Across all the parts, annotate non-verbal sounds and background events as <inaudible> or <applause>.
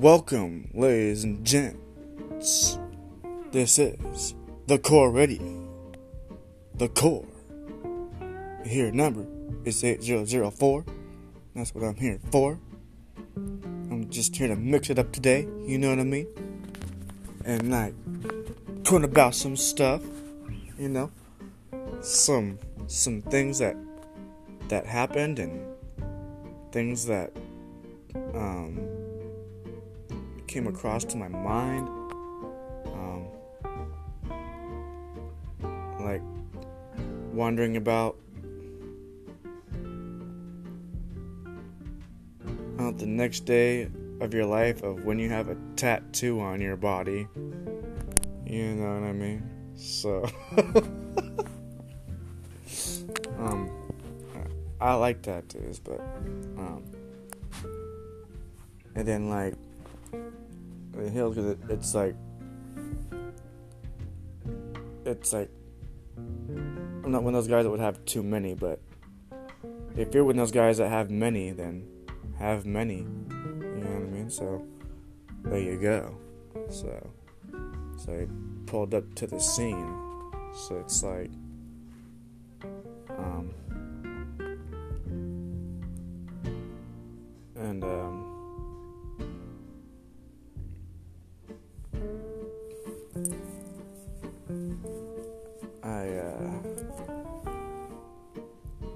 Welcome, ladies and gents. This is the Core Radio. The Core. Here number is 8004. That's what I'm here for. I'm just here to mix it up today, you know what I mean? And like talking about some stuff, you know, some some things that that happened and things that um, came across to my mind. Um, like wondering about uh, the next day of your life of when you have a tattoo on your body. You know what I mean? So, <laughs> um, I like tattoos, but um, and then like the hills because it, it's like it's like I'm not one of those guys that would have too many, but if you're one of those guys that have many, then have many. You know what I mean? So there you go. So so I pulled up to the scene. So it's like um and um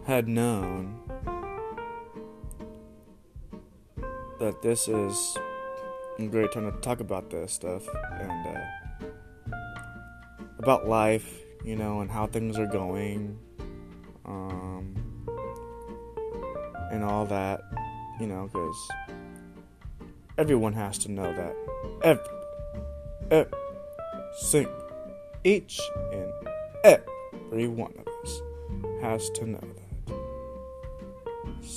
had known that this is a great time to talk about this stuff and uh, about life, you know, and how things are going, um, and all that, you know, because everyone has to know that. Every, every, sing, each and every one of us has to know that.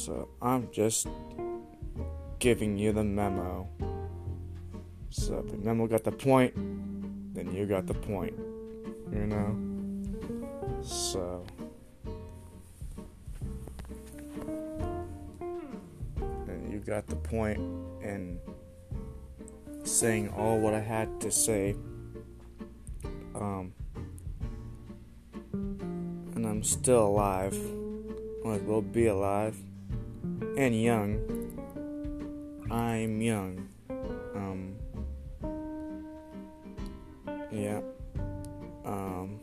So I'm just giving you the memo. So if the memo got the point, then you got the point. You know? So. And you got the point in saying all what I had to say. Um, and I'm still alive. I will be alive and young. I'm young. Um, yeah. Um,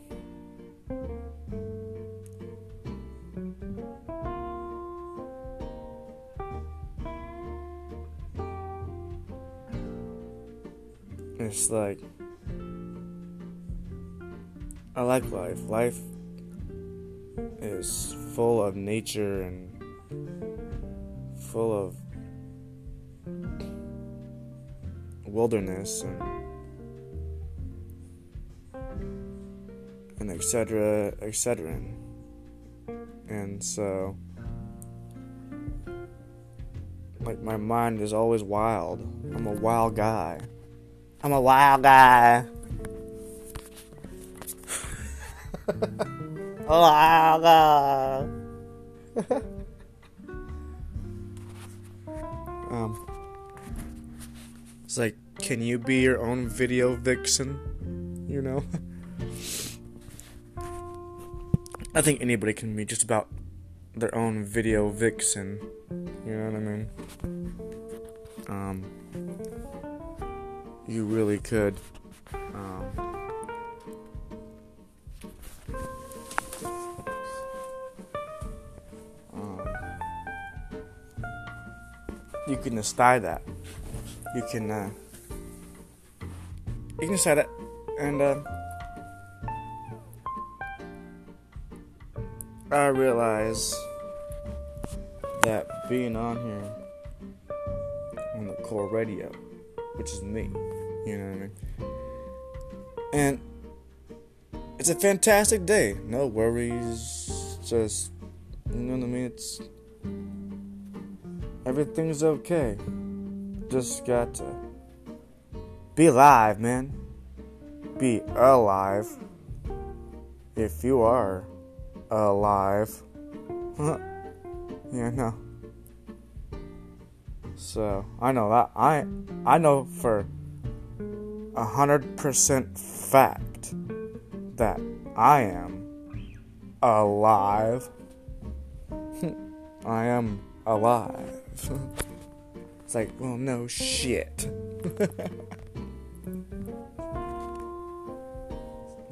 it's like I like life. Life is full of nature and full of wilderness and and etc etc and so like my mind is always wild. I'm a wild guy. I'm a wild guy. <laughs> Wild guy <laughs> um it's like can you be your own video vixen you know <laughs> I think anybody can be just about their own video vixen. You know what I mean? Um, you really could. You can decide that. You can. Uh, you can decide that, and. Uh, I realize that being on here on the core radio, which is me, you know what I mean? And it's a fantastic day. No worries. Just, you know what I mean? It's. Everything's okay. Just got to be alive, man. Be alive. If you are alive. <laughs> yeah, no. So I know that I I know for a hundred percent fact that I am alive. <laughs> I am alive. It's like, well, no shit. <laughs>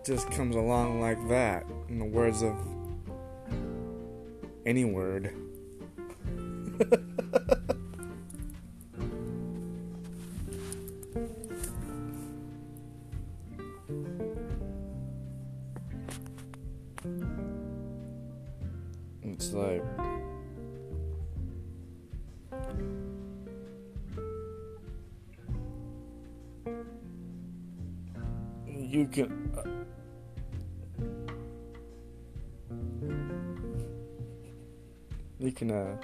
just comes along like that, in the words of any word. <laughs> it's like you can uh, you can uh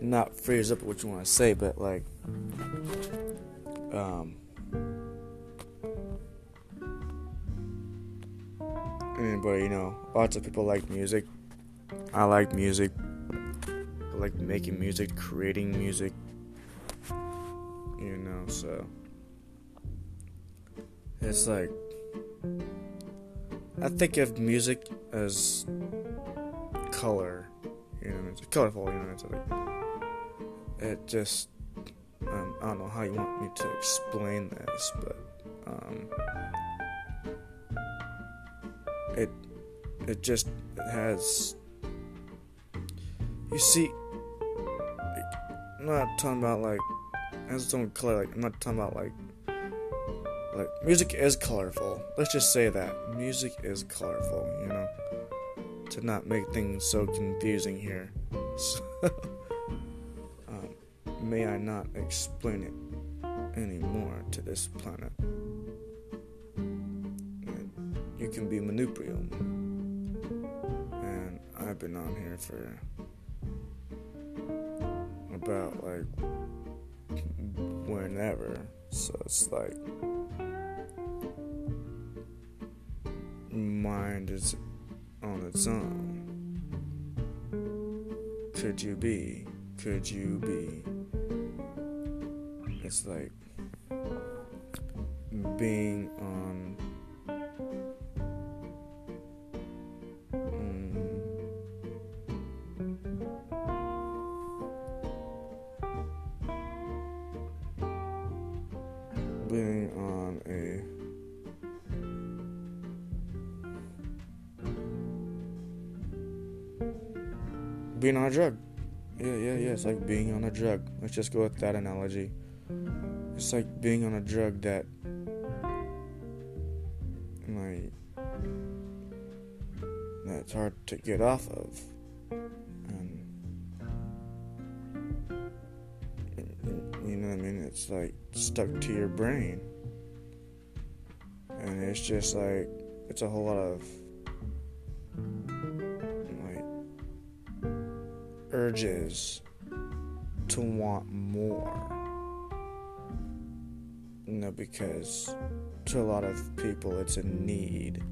not phrase up what you want to say but like um anybody you know lots of people like music. I like music. I like making music creating music you know so it's like i think of music as color you know, it's colorful, you know, it's like it just um, I don't know how you want me to explain this, but um, it it just it has you see I'm not talking about like it its own color like I'm not talking about like like music is colorful. Let's just say that music is colorful, you know to not make things so confusing here. So, <laughs> um, may I not explain it anymore to this planet? You can be Manuprium. And I've been on here for about like whenever. So it's like is on its own. Could you be? Could you be? It's like being on. A drug. Yeah, yeah, yeah. It's like being on a drug. Let's just go with that analogy. It's like being on a drug that, like, that's hard to get off of. And, you know what I mean? It's like stuck to your brain. And it's just like, it's a whole lot of urges to want more. You know, because to a lot of people it's a need.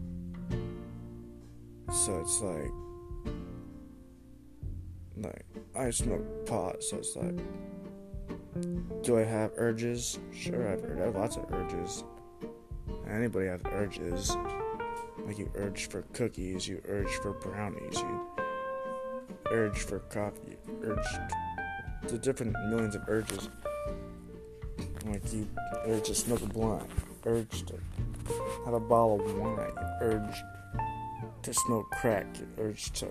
So it's like, like, I smoke pot, so it's like, do I have urges? Sure, I've, heard, I have lots of urges. Anybody has urges. Like, you urge for cookies, you urge for brownies, you urge for coffee, urge to different millions of urges. Like you urge to smoke a blunt, urge to have a bottle of wine, urge to smoke crack, urge to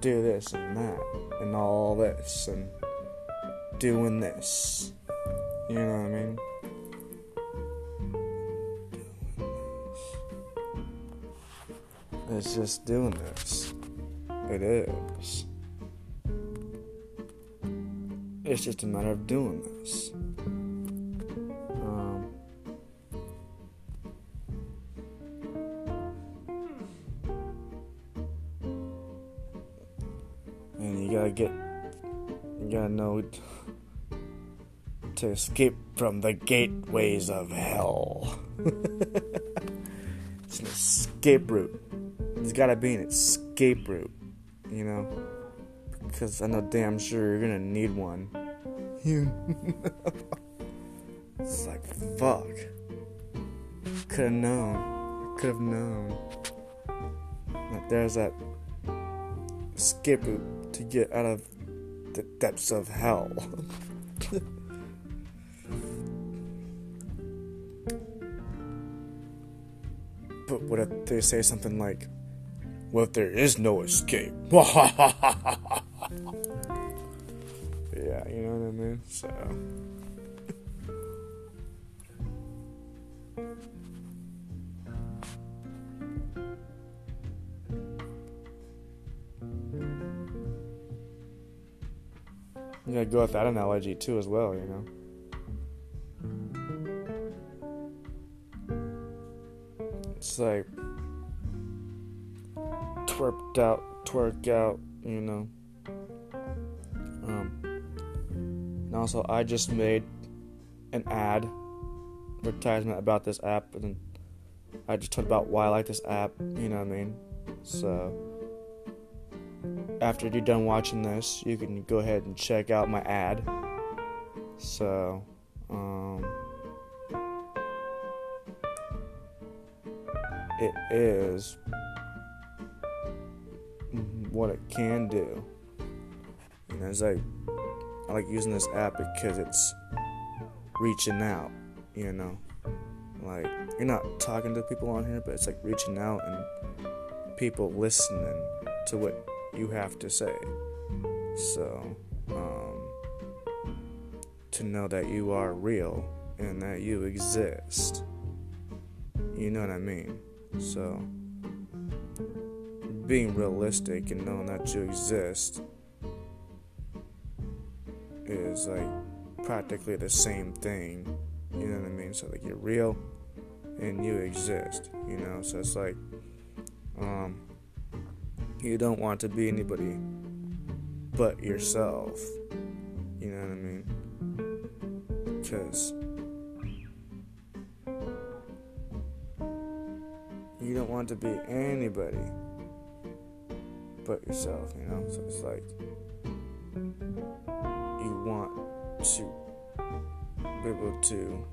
do this and that, and all this, and doing this. You know what I mean? It's just doing this. It is. It's just a matter of doing this. Um, and you gotta get, you gotta know to escape from the gateways of hell. <laughs> it's an escape route. There's gotta be an escape route, you know? because I know damn sure you're gonna need one. You. <laughs> it's like, fuck. Could have known. Could have known. That there's that escape to get out of the depths of hell. <laughs> but what if they say something like, well, if there is no escape? <laughs> So. Yeah, go with that analogy too, as well, you know. It's like twerked out, twerk out, you know. Also, I just made an ad advertisement about this app, and I just talked about why I like this app. You know what I mean? So after you're done watching this, you can go ahead and check out my ad. So, um, it is what it can do. Know, it's like I like using this app because it's reaching out, you know. Like you're not talking to people on here, but it's like reaching out and people listening to what you have to say. So, um, to know that you are real and that you exist. You know what I mean? So, being realistic and knowing that you exist is like practically the same thing. You know what I mean? So like you're real and you exist, you know? So it's like um you don't want to be anybody but yourself. You know what I mean? Cuz you don't want to be anybody but yourself, you know? So it's like want to be able to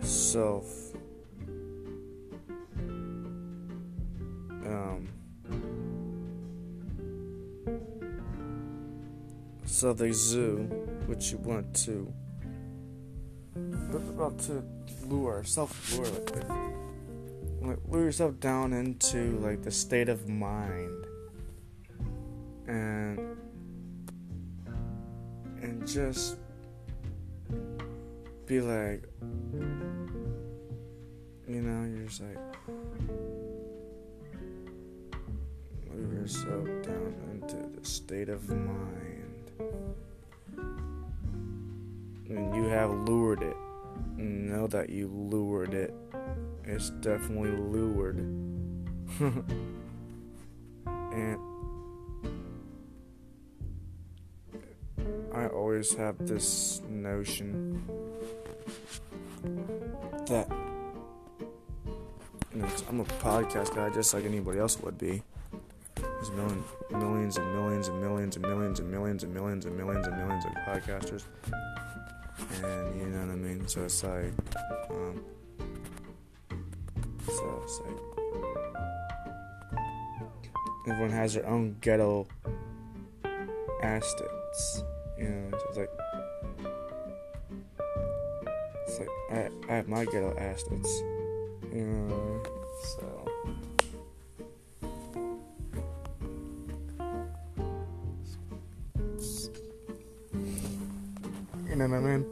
self um, self exude which you want to about to lure self lure like lure yourself down into like the state of mind. And and just be like, you know, you're just like, move yourself down into the state of mind. And you have lured it. Know that you lured it. It's definitely lured. <laughs> Always have this notion that you know, I'm a podcast guy just like anybody else would be. There's million, millions and millions and millions and millions and millions and millions and millions and millions of podcasters. And you know what I mean? So it's like, um, so it's like, everyone has their own ghetto assets. You know, it's like it's like I I have my ghetto assets. You know, so. You know what I mean?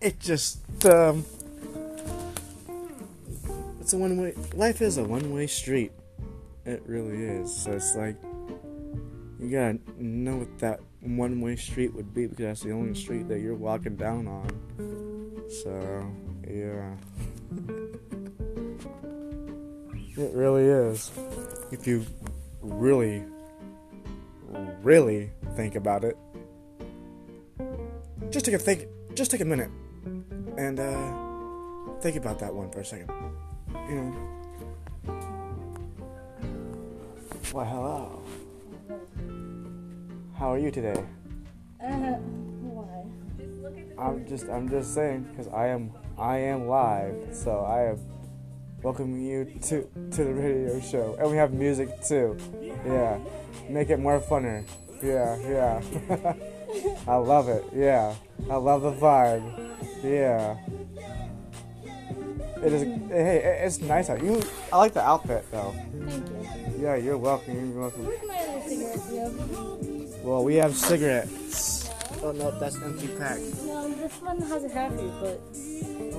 It just um it's a one way life is a one way street. It really is. So it's like you gotta know what that one way street would be because that's the only street that you're walking down on. So, yeah. it really is. If you really, really think about it, just take a think, just take a minute and uh, think about that one for a second. You know. Why, hello. How are you today? Uh, why? I'm just I'm just saying because I am I am live, so I am welcoming you to to the radio show, and we have music too. Yeah, make it more funner. Yeah, yeah. <laughs> I love it. Yeah, I love the vibe. Yeah. It is. Hey, it's nice out. You. I like the outfit though. Thank you. Yeah, you're welcome. You're welcome. Where's my other cigarette Well, we have cigarettes. Oh no, that's empty pack. No, this one has a half it, but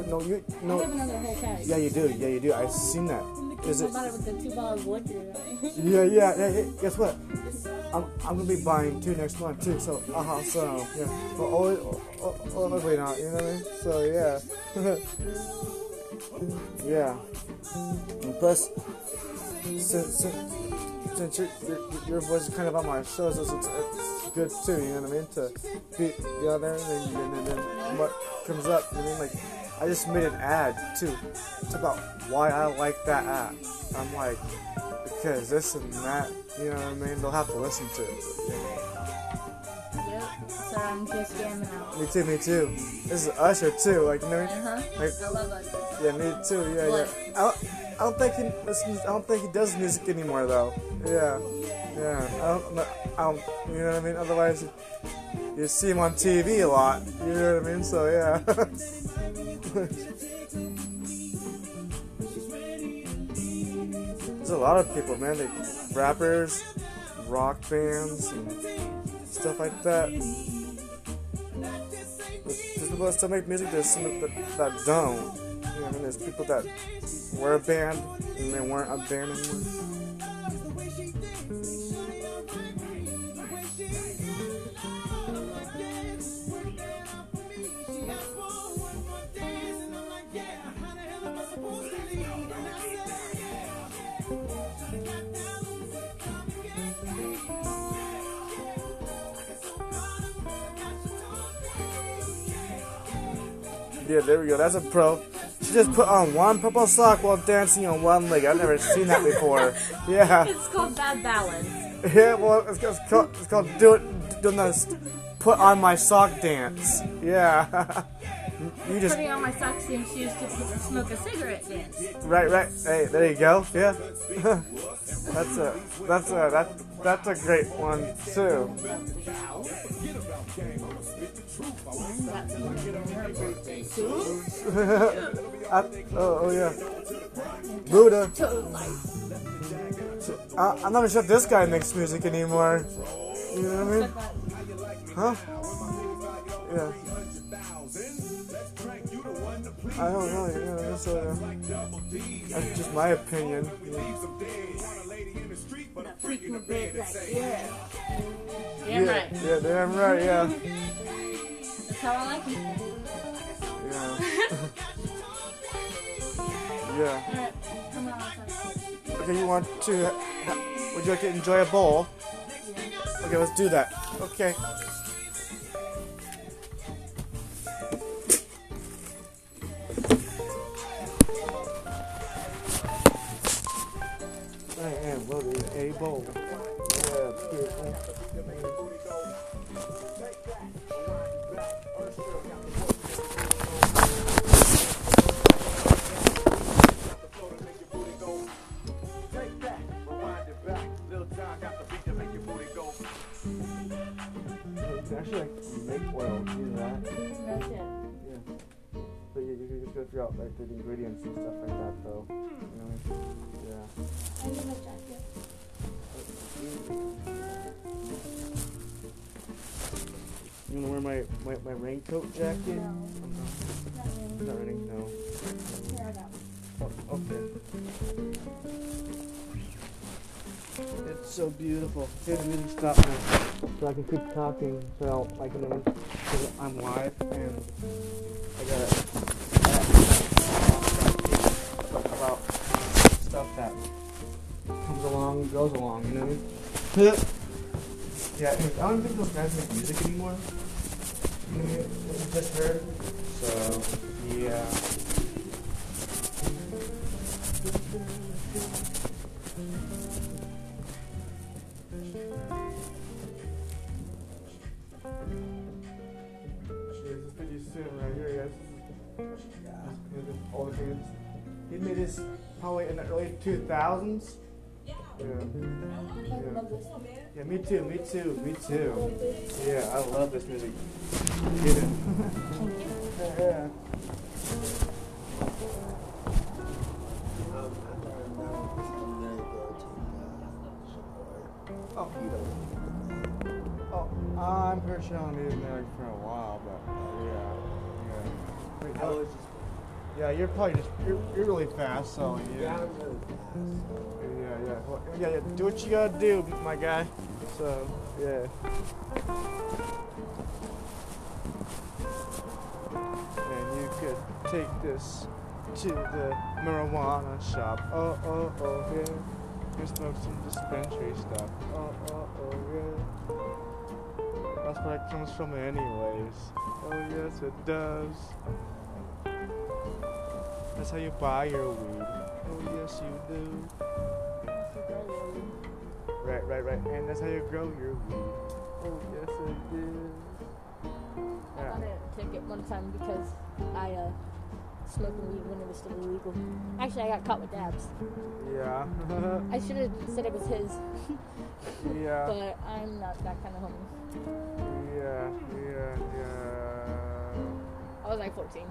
No, you no. I have no. another whole pack. Yeah, you do. Yeah, you do. I've seen that. Is I it? bought it with the two bottles of liquor. Right? Yeah, yeah, <laughs> yeah. yeah. Guess what? I'm, I'm gonna be buying two next month too. So, uh huh. So, yeah. But always, oh, oh, hopefully not. You know what I mean? So, yeah. <laughs> yeah. And plus, since since, since your, your your voice is kind of on my show, so it's, it's good too. You know what I mean? To be the other, and then, and then, and then what comes up. You know what I mean? Like, I just made an ad too. It's about why I like that app. I'm like, because this and that. You know what I mean? They'll have to listen to it. Yep. So I'm just scamming out. Me too. Me too. This is Usher too. Like, you know what I mean? Uh huh. Like, I love Usher. Yeah, me too. Yeah, What? yeah. I don't, I don't think he listens. I don't think he does music anymore though. Yeah, yeah. I don't. I don't. You know what I mean? Otherwise, you see him on TV a lot. You know what I mean? So yeah. <laughs> There's a lot of people, man. They rappers, rock bands, and stuff like that. There's people that still make music. There's some that, that don't. You know? There's people that were a band and they weren't a band anymore. Yeah, there we go. That's a pro. She just put on one purple sock while dancing on one leg. I've never seen that before. Yeah. <laughs> It's called Bad Balance. <laughs> Yeah, well, it's, it's called, it's called do it, doing this, put on my sock dance. Yeah. <laughs> you just, Putting on my socks and shoes to smoke a cigarette dance. right, right. Hey, there you go. Yeah. <laughs> that's a, that's a, that, that's a great one too. That's her birthday too. I, oh, oh yeah. Buddha. I, I'm not even sure if this guy makes music anymore. You know what I mean? Huh? Yeah. I don't know. Yeah, that's, uh, that's just my opinion. freak my bed like, yeah. Yeah, Damn right. yeah, damn right. Yeah, That's how I like it. yeah, <laughs> yeah. Alright, come on, outside. Okay, you want to? Would you like to enjoy a bowl? Okay, let's do that. Okay. I am loading a bowl. Yeah, can actually like make oil. Do that? That's it. Yeah. But you, you just gotta figure out like the ingredients and stuff like that, though. You know what I mean? Yeah. I need a jacket. You wanna wear my, my, my raincoat jacket? No, not really. Not raining? No. Here, I got. Oh, okay. It's so beautiful. Okay, the music stop now. So I can keep talking. So I don't, like, you know, because I'm live and I gotta uh, stuff that comes along, goes along, you know <laughs> yeah, I don't think those guys make music anymore. You know, just her. So, yeah. soon right here. Yeah. All the games. He made this probably in the early 2000s. Yeah. I love this. Yeah, me too, me too, me too. Yeah, I love this music. Get it. yeah. Oh, oh, I'm pretty sure I'll need it there for a while, but uh, yeah, yeah. Wait, yeah, you're probably just you're, you're really fast, so yeah. Yeah, yeah, well, yeah, yeah. Do what you gotta do, my guy. So, yeah. And you could take this to the marijuana shop. Oh, oh, oh, yeah. You smoke some dispensary stuff. Oh, oh, oh, yeah. That's where it comes from, anyways. Oh, yes, it does. That's how you buy your weed. Oh, yes, you do. Right, right, right. And that's how you grow your weed. Oh, yes, it is. I got a ticket one time because I uh smoked weed when it was still illegal. Actually, I got caught with dabs. Yeah. <laughs> I should have said it was his, yeah. <laughs> but I'm not that kind of homie. Yeah, yeah, yeah. I was like 14.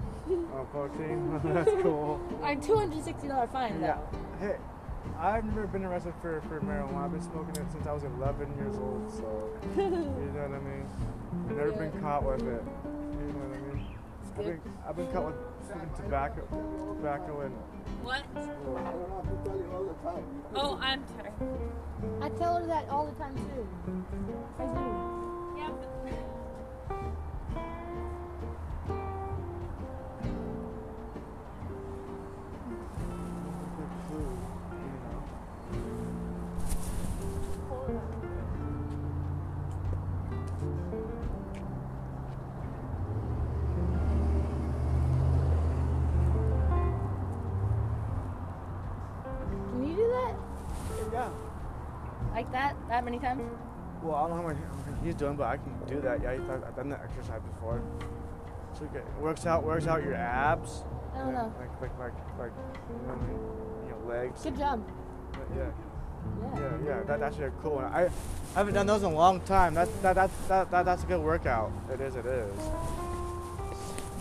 Oh, 14? <laughs> <laughs> That's cool. I'm $260 fine Yeah. though. Hey, I've never been arrested for, for marijuana. I've been smoking it since I was 11 years old, so <laughs> you know what I mean? I've never been caught with it. You know what I mean? I've been, I've been caught with smoking tobacco, tobacco and What? Oh, I'm sorry. I tell her that all the time too. I do. That? Many times? Well, I don't know how much he's doing, but I can do that. Yeah, I've, done that exercise before. So it works out, works out your abs. I don't know. Like, like, like, like, you know, what I mean? you know legs. Good job. Yeah, Yeah. yeah, yeah. That, that's a cool one. I, I haven't done those in a long time. That's that, that, that, that, that's a good workout. It is, it is.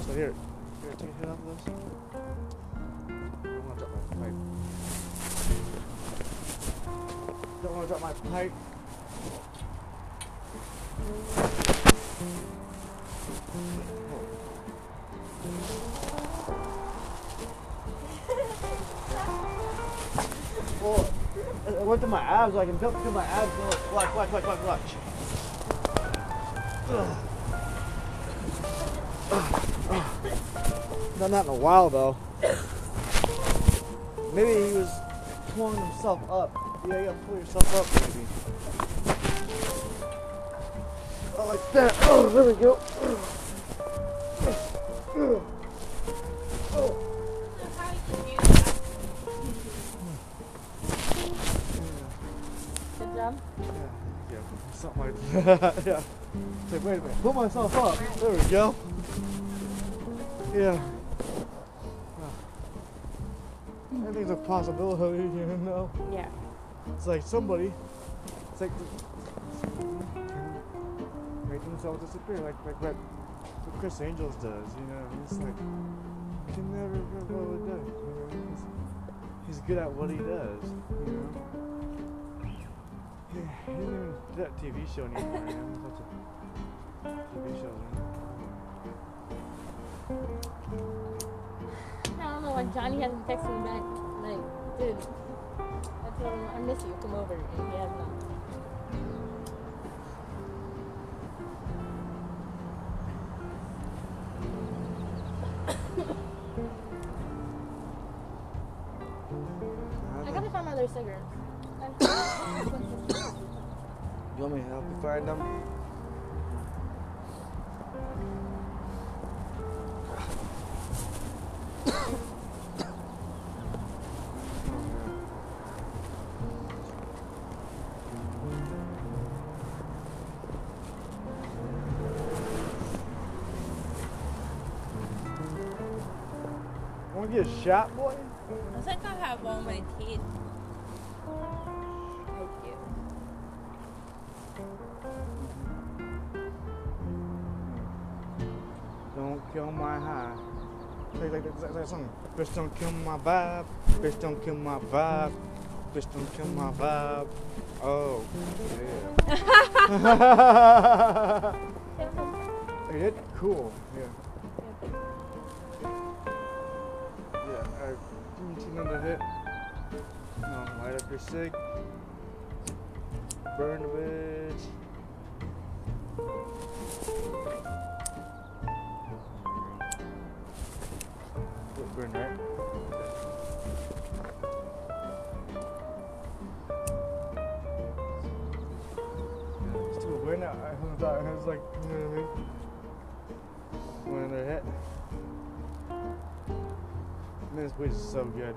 So here, here, take a hit off of this. Don't want to drop my pipe. Well, I went to my abs. I can feel, feel my abs. go. Watch, watch, watch, watch, watch. Ugh. Done that in a while though. Maybe he was pulling himself up. Yeah, you gotta pull yourself up, maybe. Oh, like that. Oh, there we go. Oh. Good job. Yeah, yeah, something like that. <laughs> yeah. Say, wait a minute, pull myself up. There we go. Yeah. Ah. Anything's a possibility, <laughs> you know. Yeah. It's like somebody, it's like make themselves disappear, like like what, what Criss Angels does, you know. He's like he can never remember what he does. You know? he's, he's good at what he does, you know. He doesn't even do that TV show anymore. a TV shows. I don't know why Johnny hasn't texted me back. Like, dude, Him I miss you. Come over, and he has not. I gotta find my other cigarettes. <coughs> You want me to help you find them? Get shot, boy? A have all my teeth. I do. Don't kill my high. Like, like, like, like that song. Bitch, don't kill my vibe. Bitch, don't kill my vibe. Bitch, don't kill my vibe. Oh, yeah. <laughs> <laughs> that's cool. Cig. Burn the bitch. Burn, right? Still weird now. I was, I was like, you know what I mean? One other hit. Man, this weed is so good.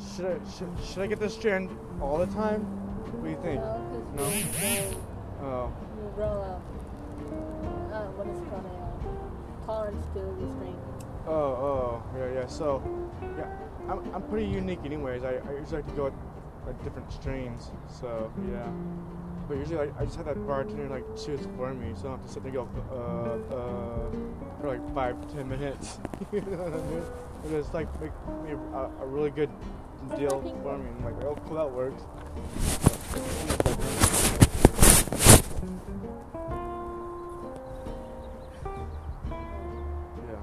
Should I should, should I get this strand all the time? What do you think? No, No? Oh, you grow a, uh, what is it called, a uh, tolerance to the strain. oh, oh, yeah, yeah. So, yeah, I'm, I'm pretty unique, anyways. I, I usually like to go with like, different strains. So, yeah. But usually, like, I just have that bartender like choose for me, so I don't have to sit there and go uh, uh, for like five, ten minutes. <laughs> you know what I mean? And it's like make me a, a really good deal for me. I'm like, oh, cool, that works. Yeah.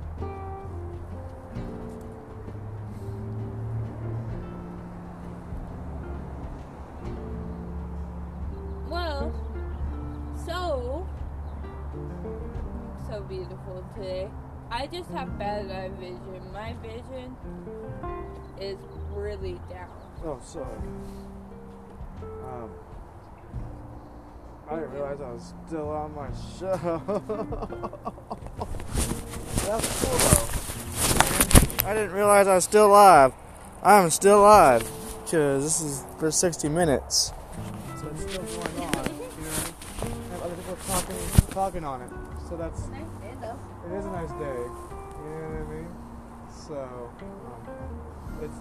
Well, so so beautiful today. I just have bad eye vision. My vision is really down. Oh, sorry. Um, I didn't realize I was still on my show. <laughs> That's cool though. I didn't realize I was still live. I'm still live because this is for 60 minutes. So it's still going on. You know, have other people talking, talking on it. So that's Nice day though. it is a nice day. You know what I mean? So, um, it's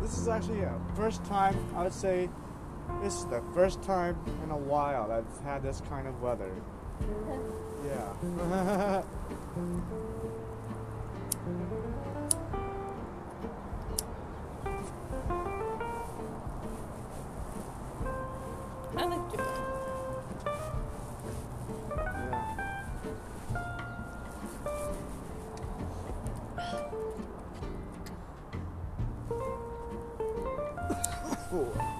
this is actually a first time I would say this is the first time in a while I've had this kind of weather. <laughs> Yeah. I like Japan. Cool.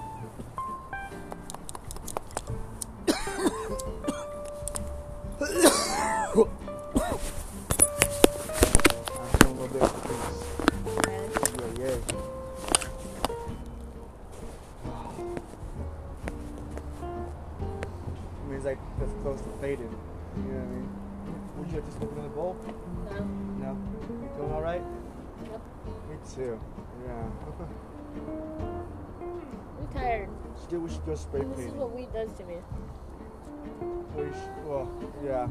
Still, we should go spray And this is what weed does to me. Well, yeah.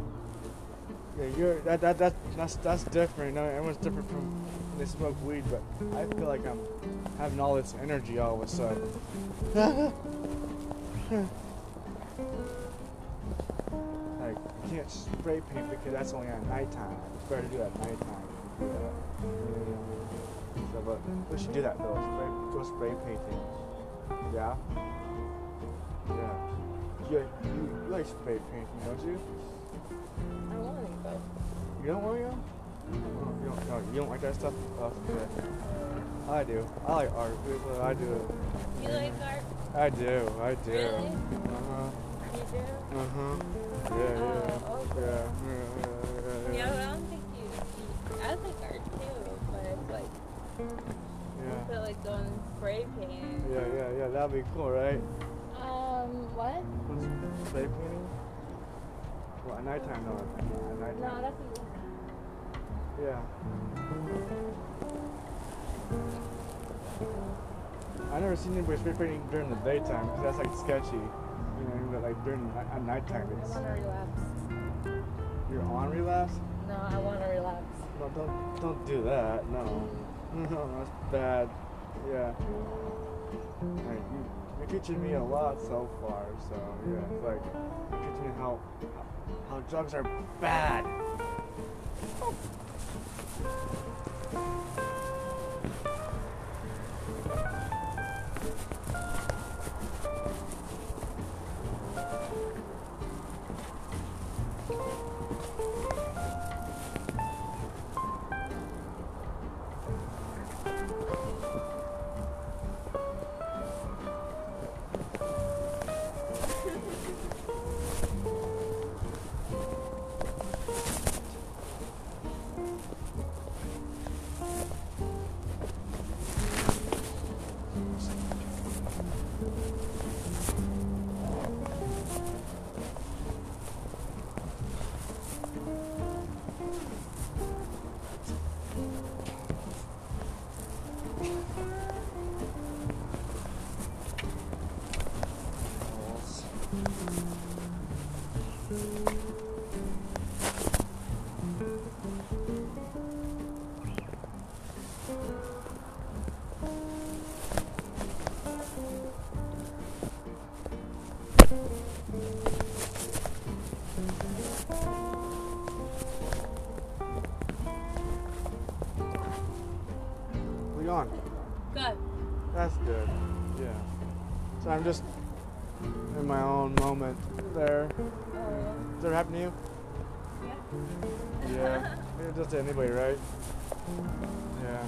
Yeah, you're that that that that's that's different. Know, everyone's different from when they smoke weed, but I feel like I'm having all this energy all of a sudden. <laughs> like you can't spray paint because that's only at nighttime. It's better to do it at nighttime. Yeah. So, but we should do that though. Spray, go spray painting. Yeah. Yeah. Yeah, you, you like spray painting, don't you? I don't want any though. You don't want to? Oh, you don't, no, you don't like that stuff? Oh, yeah. I do. I like art. I do. You like art? I do. I do. Really? Uh-huh. You do? Uh-huh. Yeah, yeah. Oh, okay. Yeah, yeah, yeah, Yeah, yeah. I don't think you. I like art too, but it's like Yeah. I feel like going spray painting. yeah, yeah, yeah. That'd be cool, right? Um, what? Spray painting? Well, at nighttime, no. At nighttime. No, that's. Yeah. I never seen anybody spray painting during the daytime because that's like sketchy. You know, but like during at nighttime, I want to relapse. you're on relapse. No, I want to relapse. No, don't don't do that. No, <laughs> no, that's bad. Yeah. Like you're teaching me a lot so far. So yeah, it's like you're teaching me how how, how drugs are bad. We anybody, right? Yeah.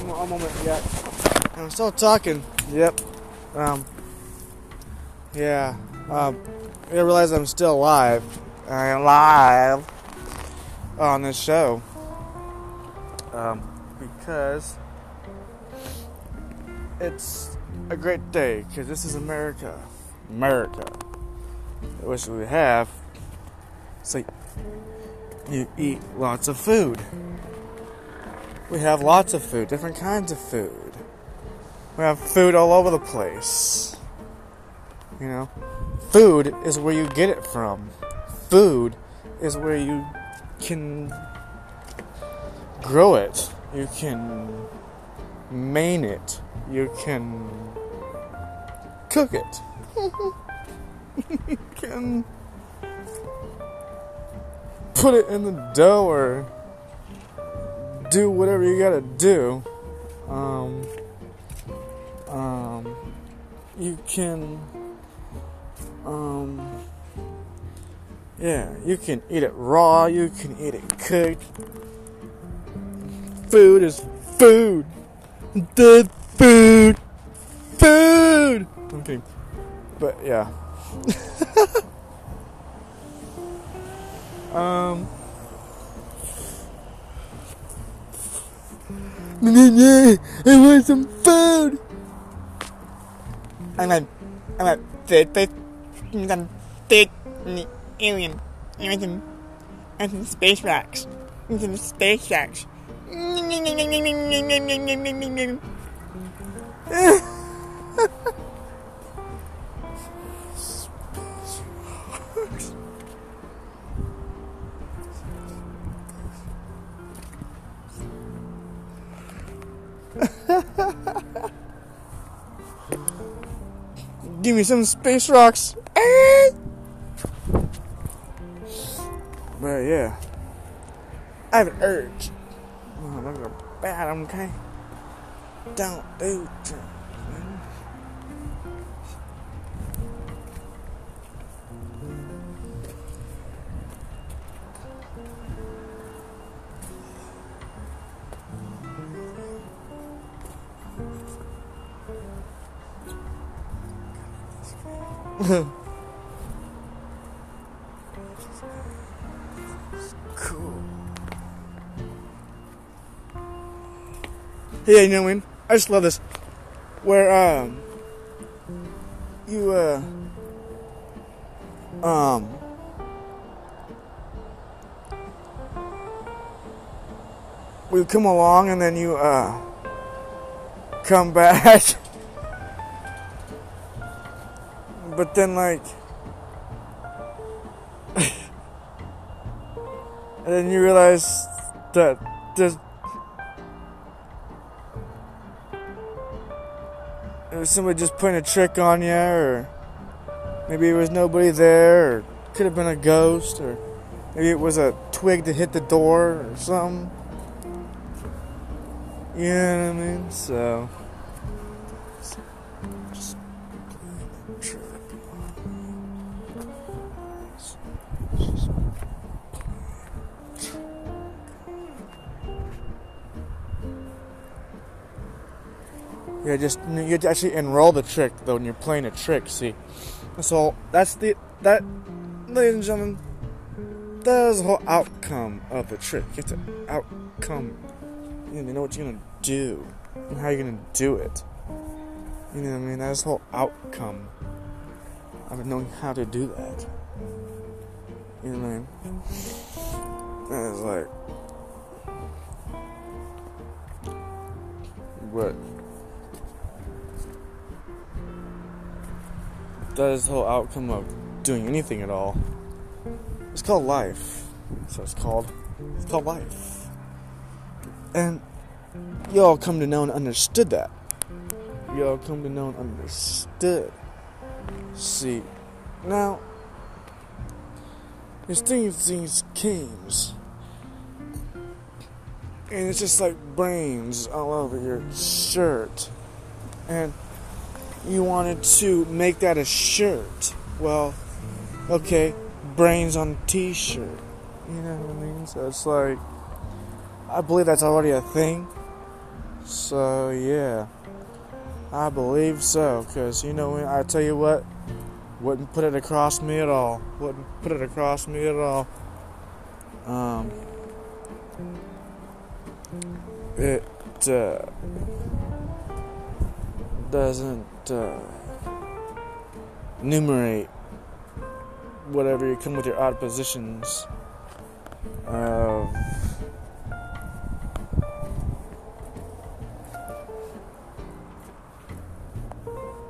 A moment yet. I'm still talking. Yep. Um. Yeah. Um. I realize I'm still alive. I'm alive on this show. Um, because it's a great day. Because this is America. America. Which we have. So you eat lots of food. We have lots of food, different kinds of food. We have food all over the place. You know, food is where you get it from. Food is where you can grow it. You can main it. You can cook it. <laughs> you can put it in the dough or do whatever you gotta do. Um, um, you can, um, yeah, you can eat it raw, you can eat it cooked. Food is food. The food. Food! I'm kidding. But yeah. <laughs> um. I want some food. I'm a, I'm a food, food, some food, alien. I want some, I some space rocks. I some space rocks. <laughs> Give me some space rocks. Eh? Yeah, I have an urge. Oh, those are bad, okay? Don't do drugs, <laughs> man. Yeah, you know, man, I just love this. Where, um, you, uh, um, we come along and then you, uh, come back. <laughs> but then, like, <laughs> and then you realize that there's. Was somebody just putting a trick on you, or maybe it was nobody there, or could have been a ghost, or maybe it was a twig that hit the door, or something. You know what I mean? So. Just playing Yeah, just you actually enroll the trick though when you're playing a trick. See, so that's the that, ladies and gentlemen, that is the whole outcome of the trick. You have to outcome. You know what you're gonna do and how you're gonna do it. You know what I mean? That's the whole outcome of knowing how to do that. You know what I mean? That is like what. That is the whole outcome of doing anything at all. It's called life. So it's called it's called life. And you all come to know and understood that. You all come to know and understood. See, now there's things these games. And it's just like brains all over your shirt. And you wanted to make that a shirt. Well, okay, brains on a t shirt. You know what I mean? So it's like, I believe that's already a thing. So, yeah. I believe so. Because, you know, I tell you what, wouldn't put it across me at all. Wouldn't put it across me at all. Um, it, uh, doesn't uh, enumerate whatever you come with your odd positions of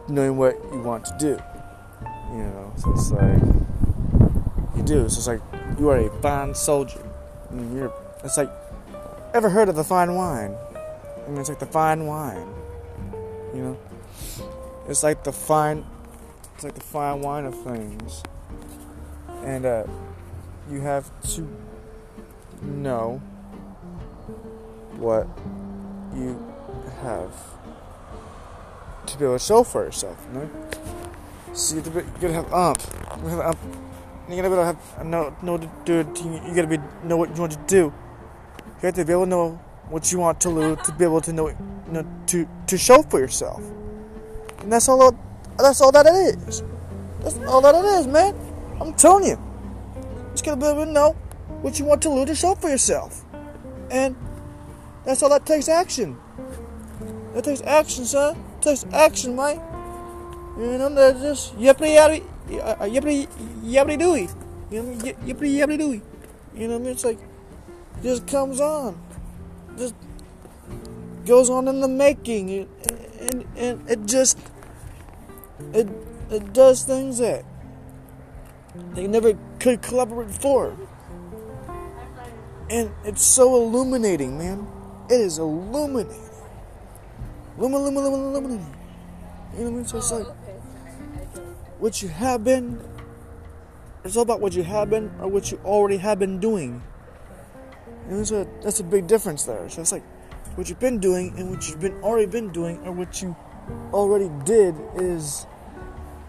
knowing what you want to do. You know, so it's like you do. So it's like you are a fine soldier. I mean, you're. It's like ever heard of the fine wine? I mean, it's like the fine wine. You know, it's like the fine, it's like the fine wine of things, and uh, you have to know what you have to be able to show for yourself. You know, so you gotta have ump. You gotta have ump. You gotta be able to have know know to do. You gotta be know what you want to do. You have to be able to know what you want to do to be able to know, know to to show for yourself. And that's all that's all that it is. That's all that it is, man. I'm telling you. Just gotta be able to know what you want to do to show for yourself. And that's all that takes action. That takes action, son. It takes action, man. You know, that just yippity yappity uh, yippity dooey. You know, yippity yappity dooey. You know what I mean? It's like it just comes on It just goes on in the making, and, and, and it just it it does things that they never could collaborate before, and it's so illuminating, man. It is illuminating, lumin, lumin, lumin, illuminating. You know what I mean? So it's oh, like what you have been. It's all about what you have been or what you already have been doing. And that's a, that's a big difference there. So it's like what you've been doing and what you've been already been doing or what you already did is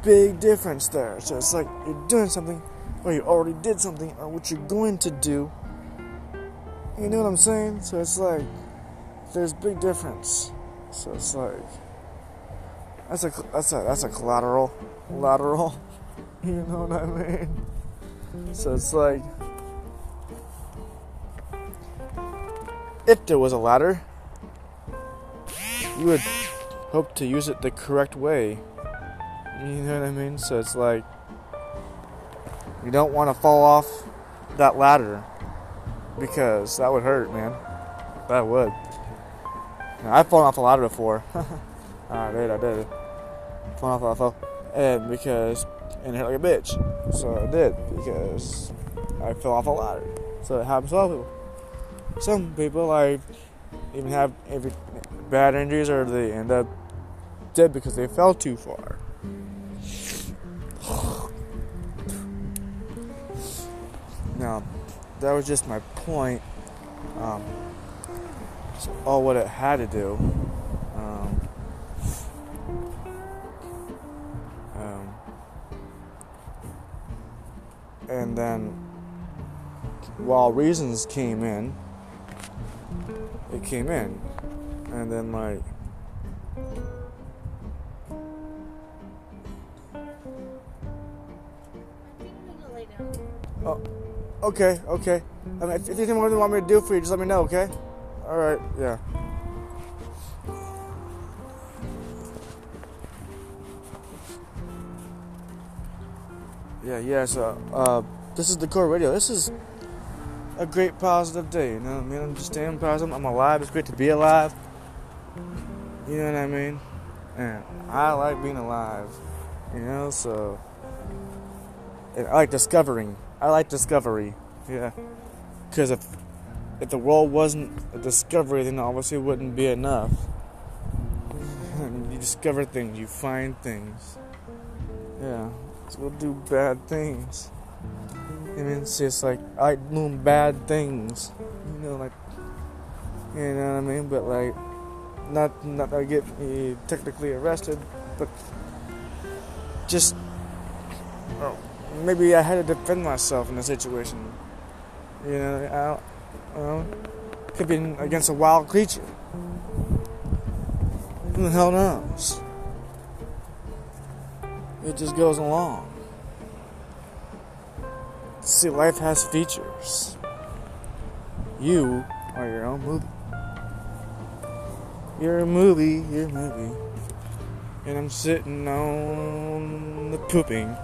big difference there. So it's like you're doing something or you already did something or what you're going to do. You know what I'm saying? So it's like there's big difference. So it's like that's a that's a that's a collateral lateral. <laughs> You know what I mean? So it's like if there was a ladder, you would hope to use it the correct way. You know what I mean? So it's like you don't want to fall off that ladder because that would hurt, man. That would. I've fallen off a ladder before. <laughs> Ah, I did, I did. Fallen off a ladder. And because, and it hurt like a bitch. So I did, because I fell off a ladder. So it happens to a lot people. Some people, like, even have bad injuries or they end up dead because they fell too far. <sighs> Now, that was just my point. Um, all what it had to do. Um, um, and then, while reasons came in, it came in, and then like. Oh, okay, okay. I mean, if there's anything more you want me to do for you, just let me know, okay? All right, yeah. Yeah, yeah. So, uh, this is the core radio. This is a great positive day. You know what I mean? I'm just staying positive. I'm alive. It's great to be alive. You know what I mean? And I like being alive. You know, so and I like discovering. I like discovery. Yeah, because if if the world wasn't a discovery, then obviously it wouldn't be enough. <laughs> you discover things, you find things. Yeah, so we'll do bad things. I mean, it's just like I doing bad things. You know, like you know what I mean. But like, not not that I get me technically arrested, but just oh, maybe I had to defend myself in a situation. You know, I don't, I don't. Could be against a wild creature. Who the hell knows? It just goes along. See, life has features. You are your own movie. You're a movie, you're a movie. And I'm sitting on the pooping.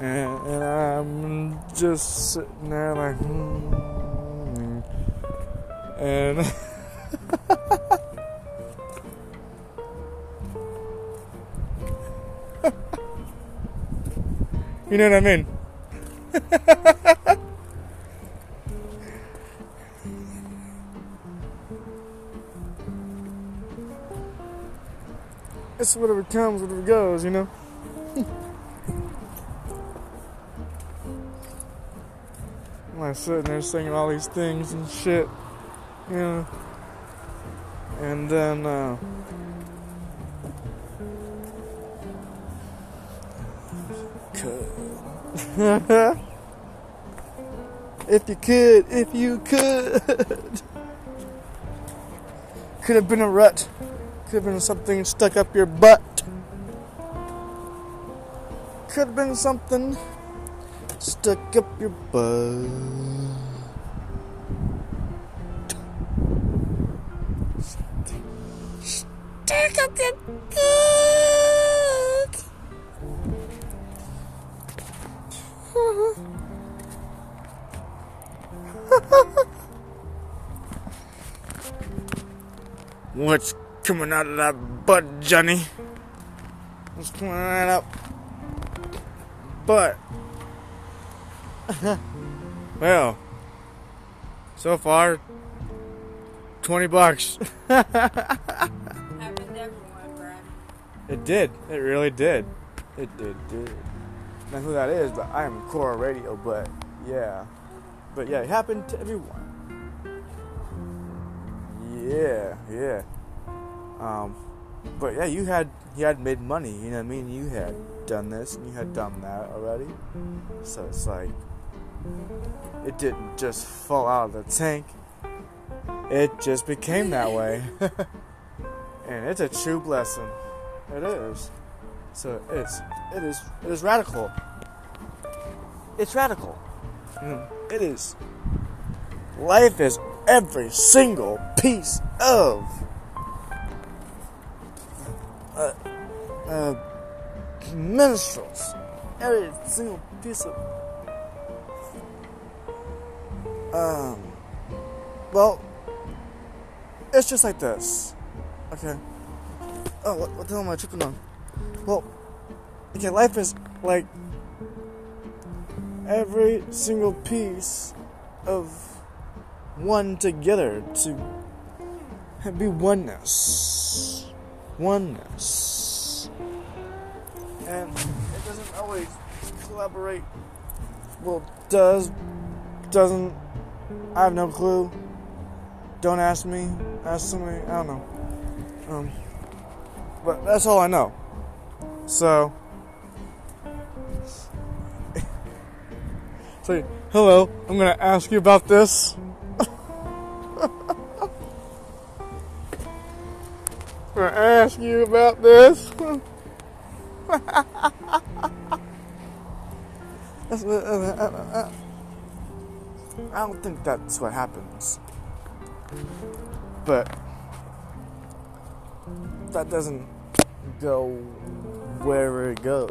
And, and I'm just sitting there like, hmm. And. <laughs> you know what I mean? <laughs> it's whatever comes, whatever goes, you know? <laughs> I'm like sitting there singing all these things and shit, you know? And then, uh, <laughs> if you could, if you could. Could have been a rut. Could have been something stuck up your butt. Could have been something stuck up your butt. Stuck up your butt. <laughs> What's coming out of that butt, Johnny? What's coming out of that butt? <laughs> well, so far, 20 bucks. <laughs> Happens everyone, It did. It really did. It did, did. Not who that is, but I am Core Radio, but yeah. But yeah, it happened to everyone. Yeah, yeah. Um, but yeah, you had you had made money. You know what I mean? You had done this and you had done that already. So it's like it didn't just fall out of the tank. It just became that way. <laughs> and it's a true blessing. It is. So it's it is it is radical. It's radical. You it is. Life is every single piece of uh, uh, minstrels. Every single piece of um. Well, it's just like this. Okay. Oh, what, what the hell am I tripping on? Well, okay, life is like every single piece of one together to be oneness. Oneness. And it doesn't always collaborate. Well, does, doesn't, I have no clue. Don't ask me. Ask somebody. I don't know. Um, but that's all I know. So, <laughs> say, hello. I'm gonna ask you about this. I'm <laughs> gonna ask you about this. <laughs> That's what, uh, uh, uh, I don't think that's what happens. But that doesn't go where it goes.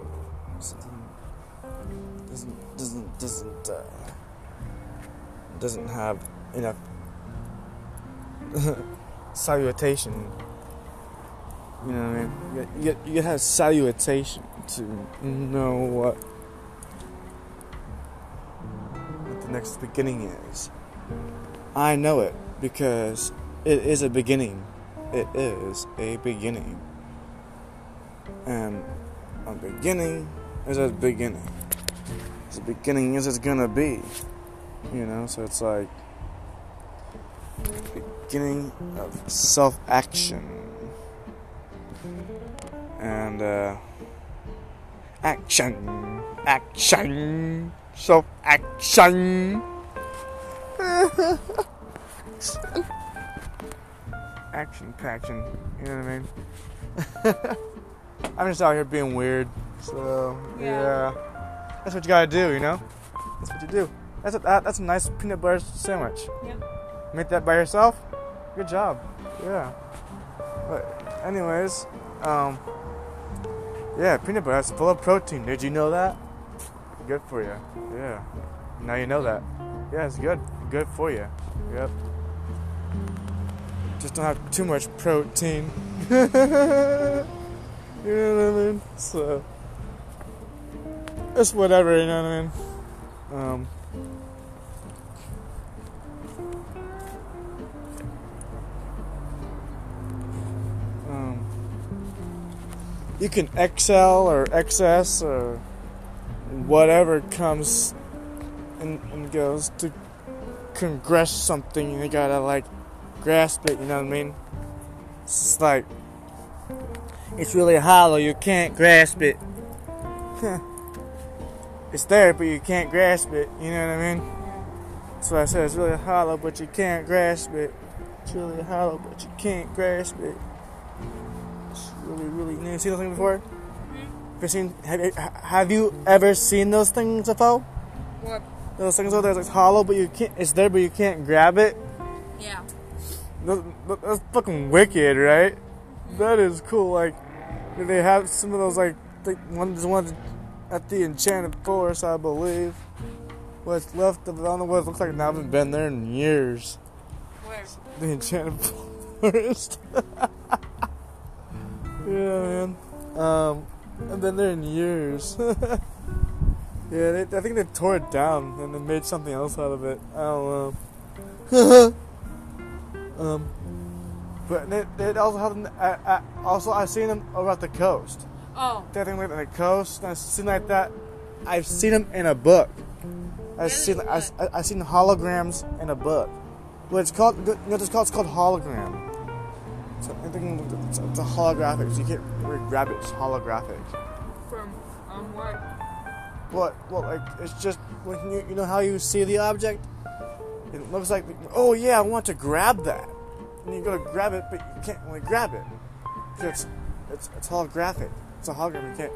It doesn't doesn't doesn't uh, doesn't have enough <laughs> salutation. You know what I mean? You, you, you have salutation to know what next beginning is. I know it because it is a beginning. It is a beginning. And a beginning is a beginning. As a beginning as it's gonna be. You know, so it's like beginning of self action. And uh action action self action action paction. You know what I mean? <laughs> I'm just out here being weird. So yeah. Yeah. that's what you gotta do. You know, that's what you do. That's a that, that's a nice peanut butter sandwich. Yep. Make that by yourself. Good job. Yeah. But anyways, um, yeah, peanut butter is full of protein. Did you know that? Good for you. Yeah. Now you know that. Yeah, it's good. Good for you. Yep. Just don't have too much protein. <laughs> you know what I mean? So it's whatever. You know what I mean? Um. Um, you can XL or XS or whatever comes and, and goes to congress something you gotta like grasp it you know what I mean? It's just like it's really hollow you can't grasp it. <laughs> It's there but you can't grasp it you know what I mean? So I said it's really hollow but you can't grasp it. It's really hollow but you can't grasp it. It's really really you seen those things before have you seen have you, have you ever seen those things before What? those things over there it's hollow but you can't it's there but you can't grab it Yeah. That- that- That's fucking wicked, right? That is cool. Like, they have some of those, like, the ones, ones at the Enchanted Forest, I believe. What's left of it, I don't know what it looks like now. I haven't been there in years. Where? The Enchanted <laughs> Forest. <laughs> yeah, man. Um, I've been there in years. <laughs> yeah, they, I think they tore it down and they made something else out of it. I don't know. <laughs> um, but they, they also have them. Uh, uh, also, I've seen them over at the coast. Oh. They think like on the coast. And I've seen like that. I've seen them in a book. I've seen I, I, I've seen holograms in a book. What it's called? You know what it's called? It's called hologram. So I think it's, it's a holographic. So you can't really grab it. It's holographic. From um what? What? Well, like it's just when you you know how you see the object. It looks like oh yeah, I want to grab that, and you go to grab it, but you can't really grab it. It's it's it's holographic. It's a hologram. You can't.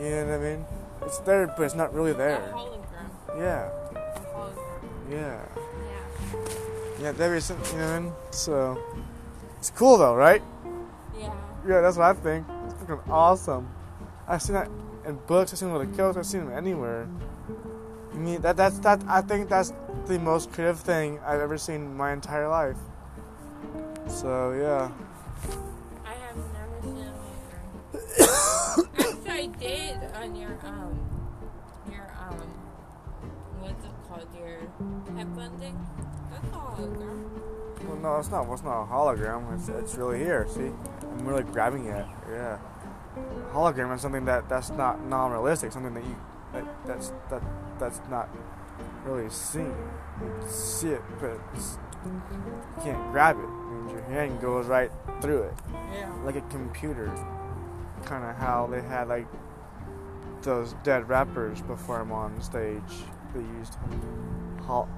You know what I mean? It's there, but it's not really A there. hologram. Yeah, A hologram. yeah, Yeah. yeah. There is something. You know what I mean? So it's cool though, right? Yeah. Yeah, that's what I think. It's fucking awesome. I've seen that in books. I've seen them on the coast. I've seen them anywhere. I mean, that that's that. I think that's the most creative thing I've ever seen in my entire life. So yeah. I have never seen a hologram. <coughs> Actually, I did on your um, your um, what's it called? Your headband thing. That's a hologram. Well, no, it's not. It's not a hologram. It's, it's really here. See, I'm really grabbing it. Yeah. Hologram is something that that's not non-realistic. Something that you that, that's that that's not really seen. You see it, but you can't grab it. I mean, your hand goes right through it, Yeah. like a computer. Kind of how they had like those dead rappers perform on stage. They used hol-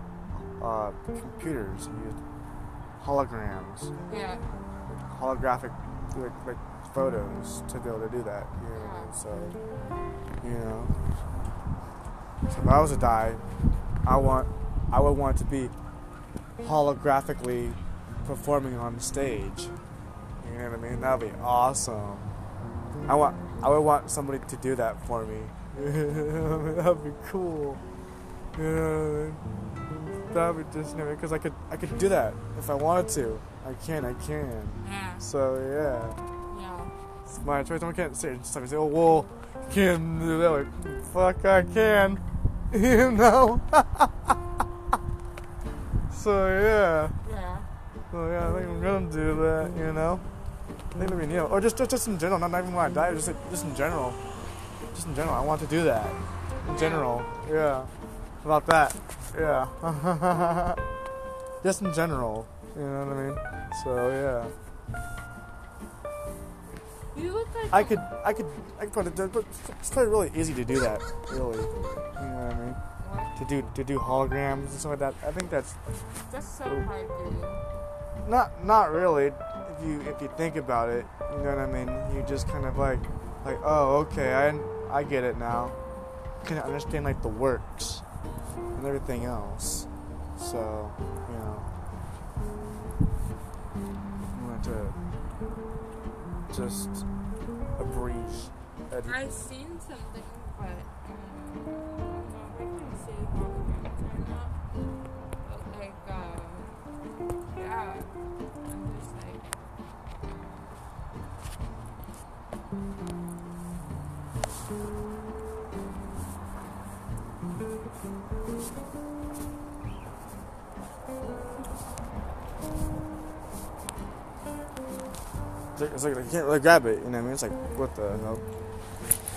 uh, computers. They used holograms Yeah. holographic like, like photos to be able to do that. You know, what I mean? so you know. So if I was to die, I want I would want to be holographically performing on stage. You know what I mean? That'd be awesome. I want I would want somebody to do that for me. <laughs> That'd be cool. You know what I mean? That would just because I could I could do that if I wanted to. I can, I can. Yeah. So yeah, Yeah. it's my choice. I can't say just like say, oh well, can't do that. Like, fuck, I can. <laughs> You know. <laughs> so yeah, Yeah. so yeah, I think I'm gonna do that. You know. I think maybe you know, or just, just just in general, not even when I die, just just in general, just in general. I want to do that. In general, yeah. About that, yeah. <laughs> just in general, you know what I mean. So yeah. You look like I could, I could, I could probably, do- but it's probably really easy to do that. Really, you know what I mean? What? To do, to do holograms and stuff like that. I think that's That's so hard do. not, not really. If you, if you think about it, you know what I mean. You just kind of like, like, oh, okay, I, I get it now. Can understand like the works and everything else. So, you know, I wanted to just a breeze. I've seen something, but um, It's like, like I can't really grab it, you know what I mean? It's like, what the hell?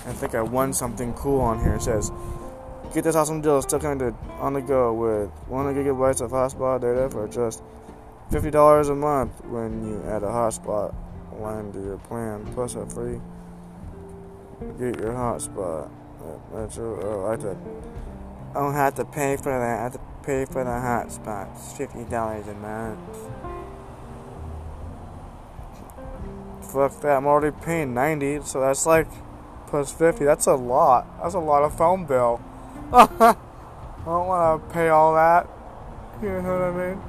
I think I won something cool on here. It says, get this awesome deal still kind of on the go with 100 gigabytes of hotspot data for just $50 a month when you add a hotspot line to your plan, plus a free get your hotspot. That's oh, I to, I don't have to pay for that. I have to pay for the hotspot. It's $50 a month. Fuck that, I'm already paying 90, so that's like plus 50. That's a lot. That's a lot of phone bill. <laughs> I don't want to pay all that. You know what I mean?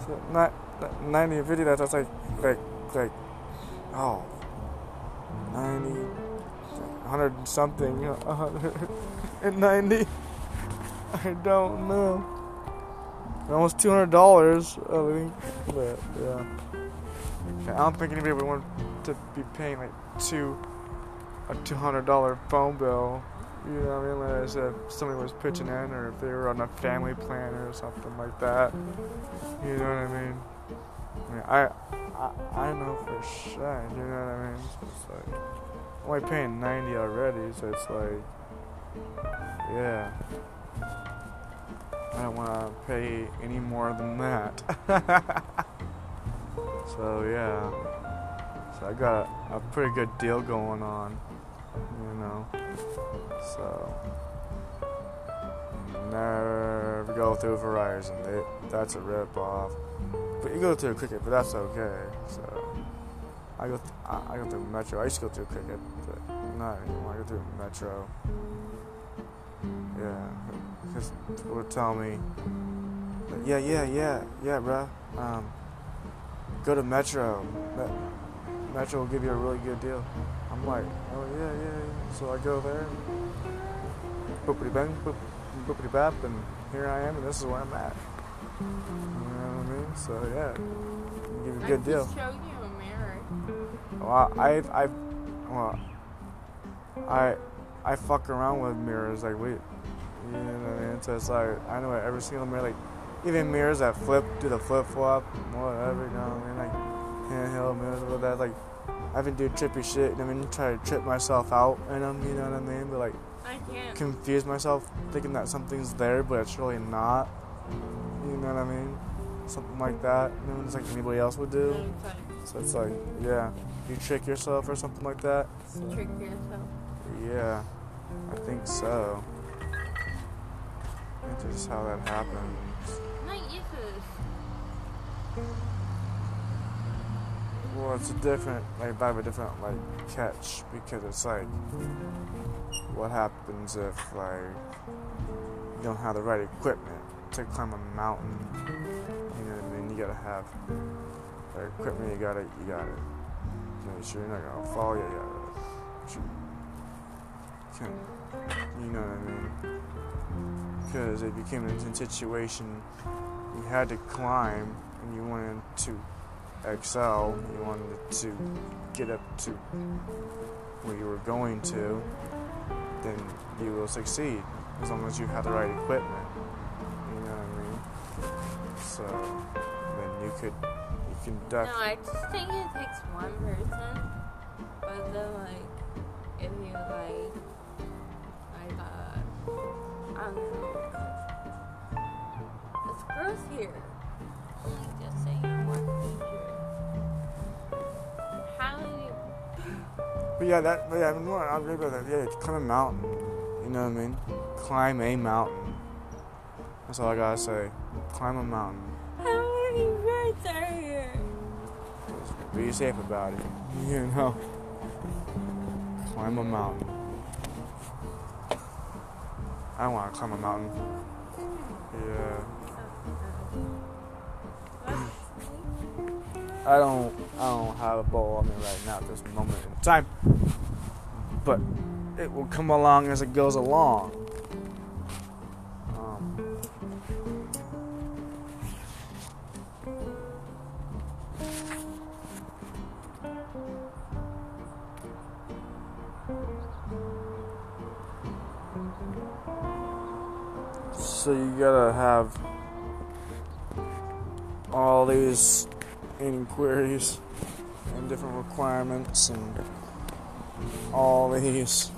So not, not 90 and 50, that's, like, like, like, oh, 90, 100 and something, you know, <laughs> 190. I don't know. Almost $200, I think, but yeah. I don't think anybody would want to be paying like two a two hundred dollar phone bill. You know what I mean? Unless if somebody was pitching in or if they were on a family plan or something like that. You know what I mean? I mean, I I, I know for sure. You know what I mean? It's like I'm only paying ninety already, so it's like yeah. I don't want to pay any more than that. <laughs> So yeah, so I got a, pretty good deal going on, you know. So never go through Verizon. They, that's a rip off. But you go through Cricket, but that's okay. So I go th- I, I go through Metro. I used to go through Cricket, but not anymore. I go through Metro. Yeah, because people would tell me, yeah, yeah, yeah, yeah, bruh. Um, go to Metro. Me- Metro will give you a really good deal. I'm like, oh yeah, yeah, yeah. So I go there, boopity bang, boop, boopity bap, and here I am, and this is where I'm at. You know what I mean? So yeah, give you a I good deal. showed you a mirror. Well, I've, I've, well, I, I fuck around with mirrors. Like, wait, you know what I mean? So it's like, I know every single mirror, like, even mirrors that flip, do the flip flop, whatever, you know what I mean? Like, handheld mirrors, all that. Like, I've been doing trippy shit, you know what I mean? Try to trip myself out in them, you know what I mean? But, like, I can't. confuse myself thinking that something's there, but it's really not. You know what I mean? Something like that, you know, just like anybody else would do. So it's like, yeah, you trick yourself or something like that. So, trick yourself. yeah, I think so. That's just how that happens. To this. Well, it's a different, like, have a different, like, catch because it's like, what happens if, like, you don't have the right equipment to climb a mountain? You know what I mean? You gotta have the equipment. You gotta, you gotta make sure you're not gonna fall. You gotta, you know what I mean? Because if you came into a situation, you had to climb and you wanted to excel, you wanted to get up to where you were going to, then you will succeed as long as you have the right equipment. You know what I mean? So then you could, you can No, definitely. I just think it takes one person. But then, like, if you, like, like, uh, I don't know. It's gross here. But yeah, that. But yeah, I'm more. I'm agree with that. Yeah, climb a mountain. You know what I mean? Climb a mountain. That's all I gotta say. Climb a mountain. How many birds are here? Just be safe about it. <laughs> You know. Climb a mountain. I don't want to climb a mountain. Yeah. I don't. I don't have a ball. on me right now at this moment in time. But it will come along as it goes along. Um, so you gotta have all these inquiries and different requirements and all these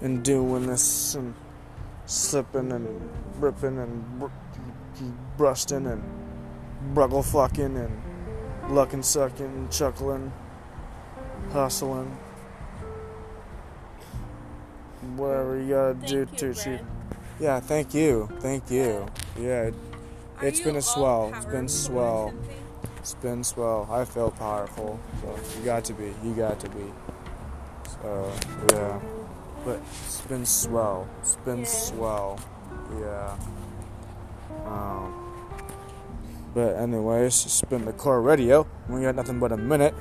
and doing this and slipping and ripping and br- brusting and bruggle fucking and lucking sucking chuckling hustling whatever you gotta Thank do you, to achieve yeah thank you thank you yeah It's you been a swell. It's been swell. It's been swell. I feel powerful. So you got to be. You got to be. So yeah. But it's been swell. It's been Yeah. swell. Yeah. Um. But anyways, it's been the core radio. We got nothing but a minute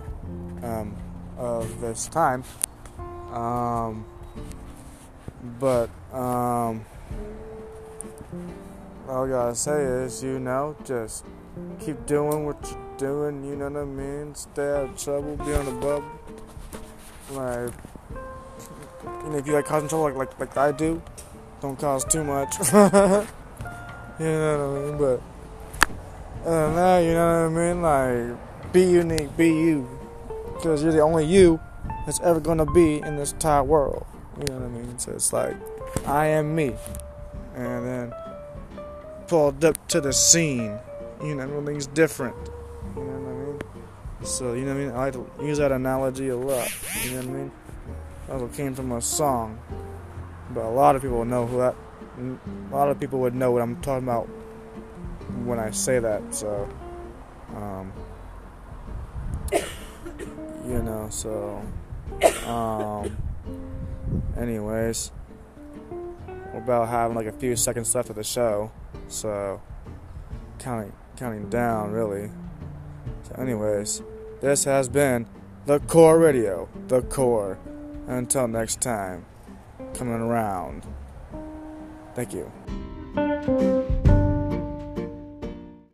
um, of this time. Um. But um. All I gotta say is, you know, just keep doing what you're doing, you know what I mean? Stay out of trouble, be on the bubble. Like, you know, if you like causing trouble like, like, like I do, don't cause too much. <laughs> you know what I mean? But, than that, you know what I mean? Like, be unique, be you. Because you're the only you that's ever gonna be in this entire world. You know what I mean? So it's like, I am me. And then, pulled up to the scene. You know, everything's different. You know what I mean? So, you know what I mean? I like to use that analogy a lot. You know what I mean? That also came from a song. But a lot of people know who that. A lot of people would know what I'm talking about when I say that. So, um, you know, so, um, anyways, we're about having like a few seconds left of the show. So, counting counting down really. So, anyways, this has been the Core Radio, the Core. Until next time, coming around. Thank you.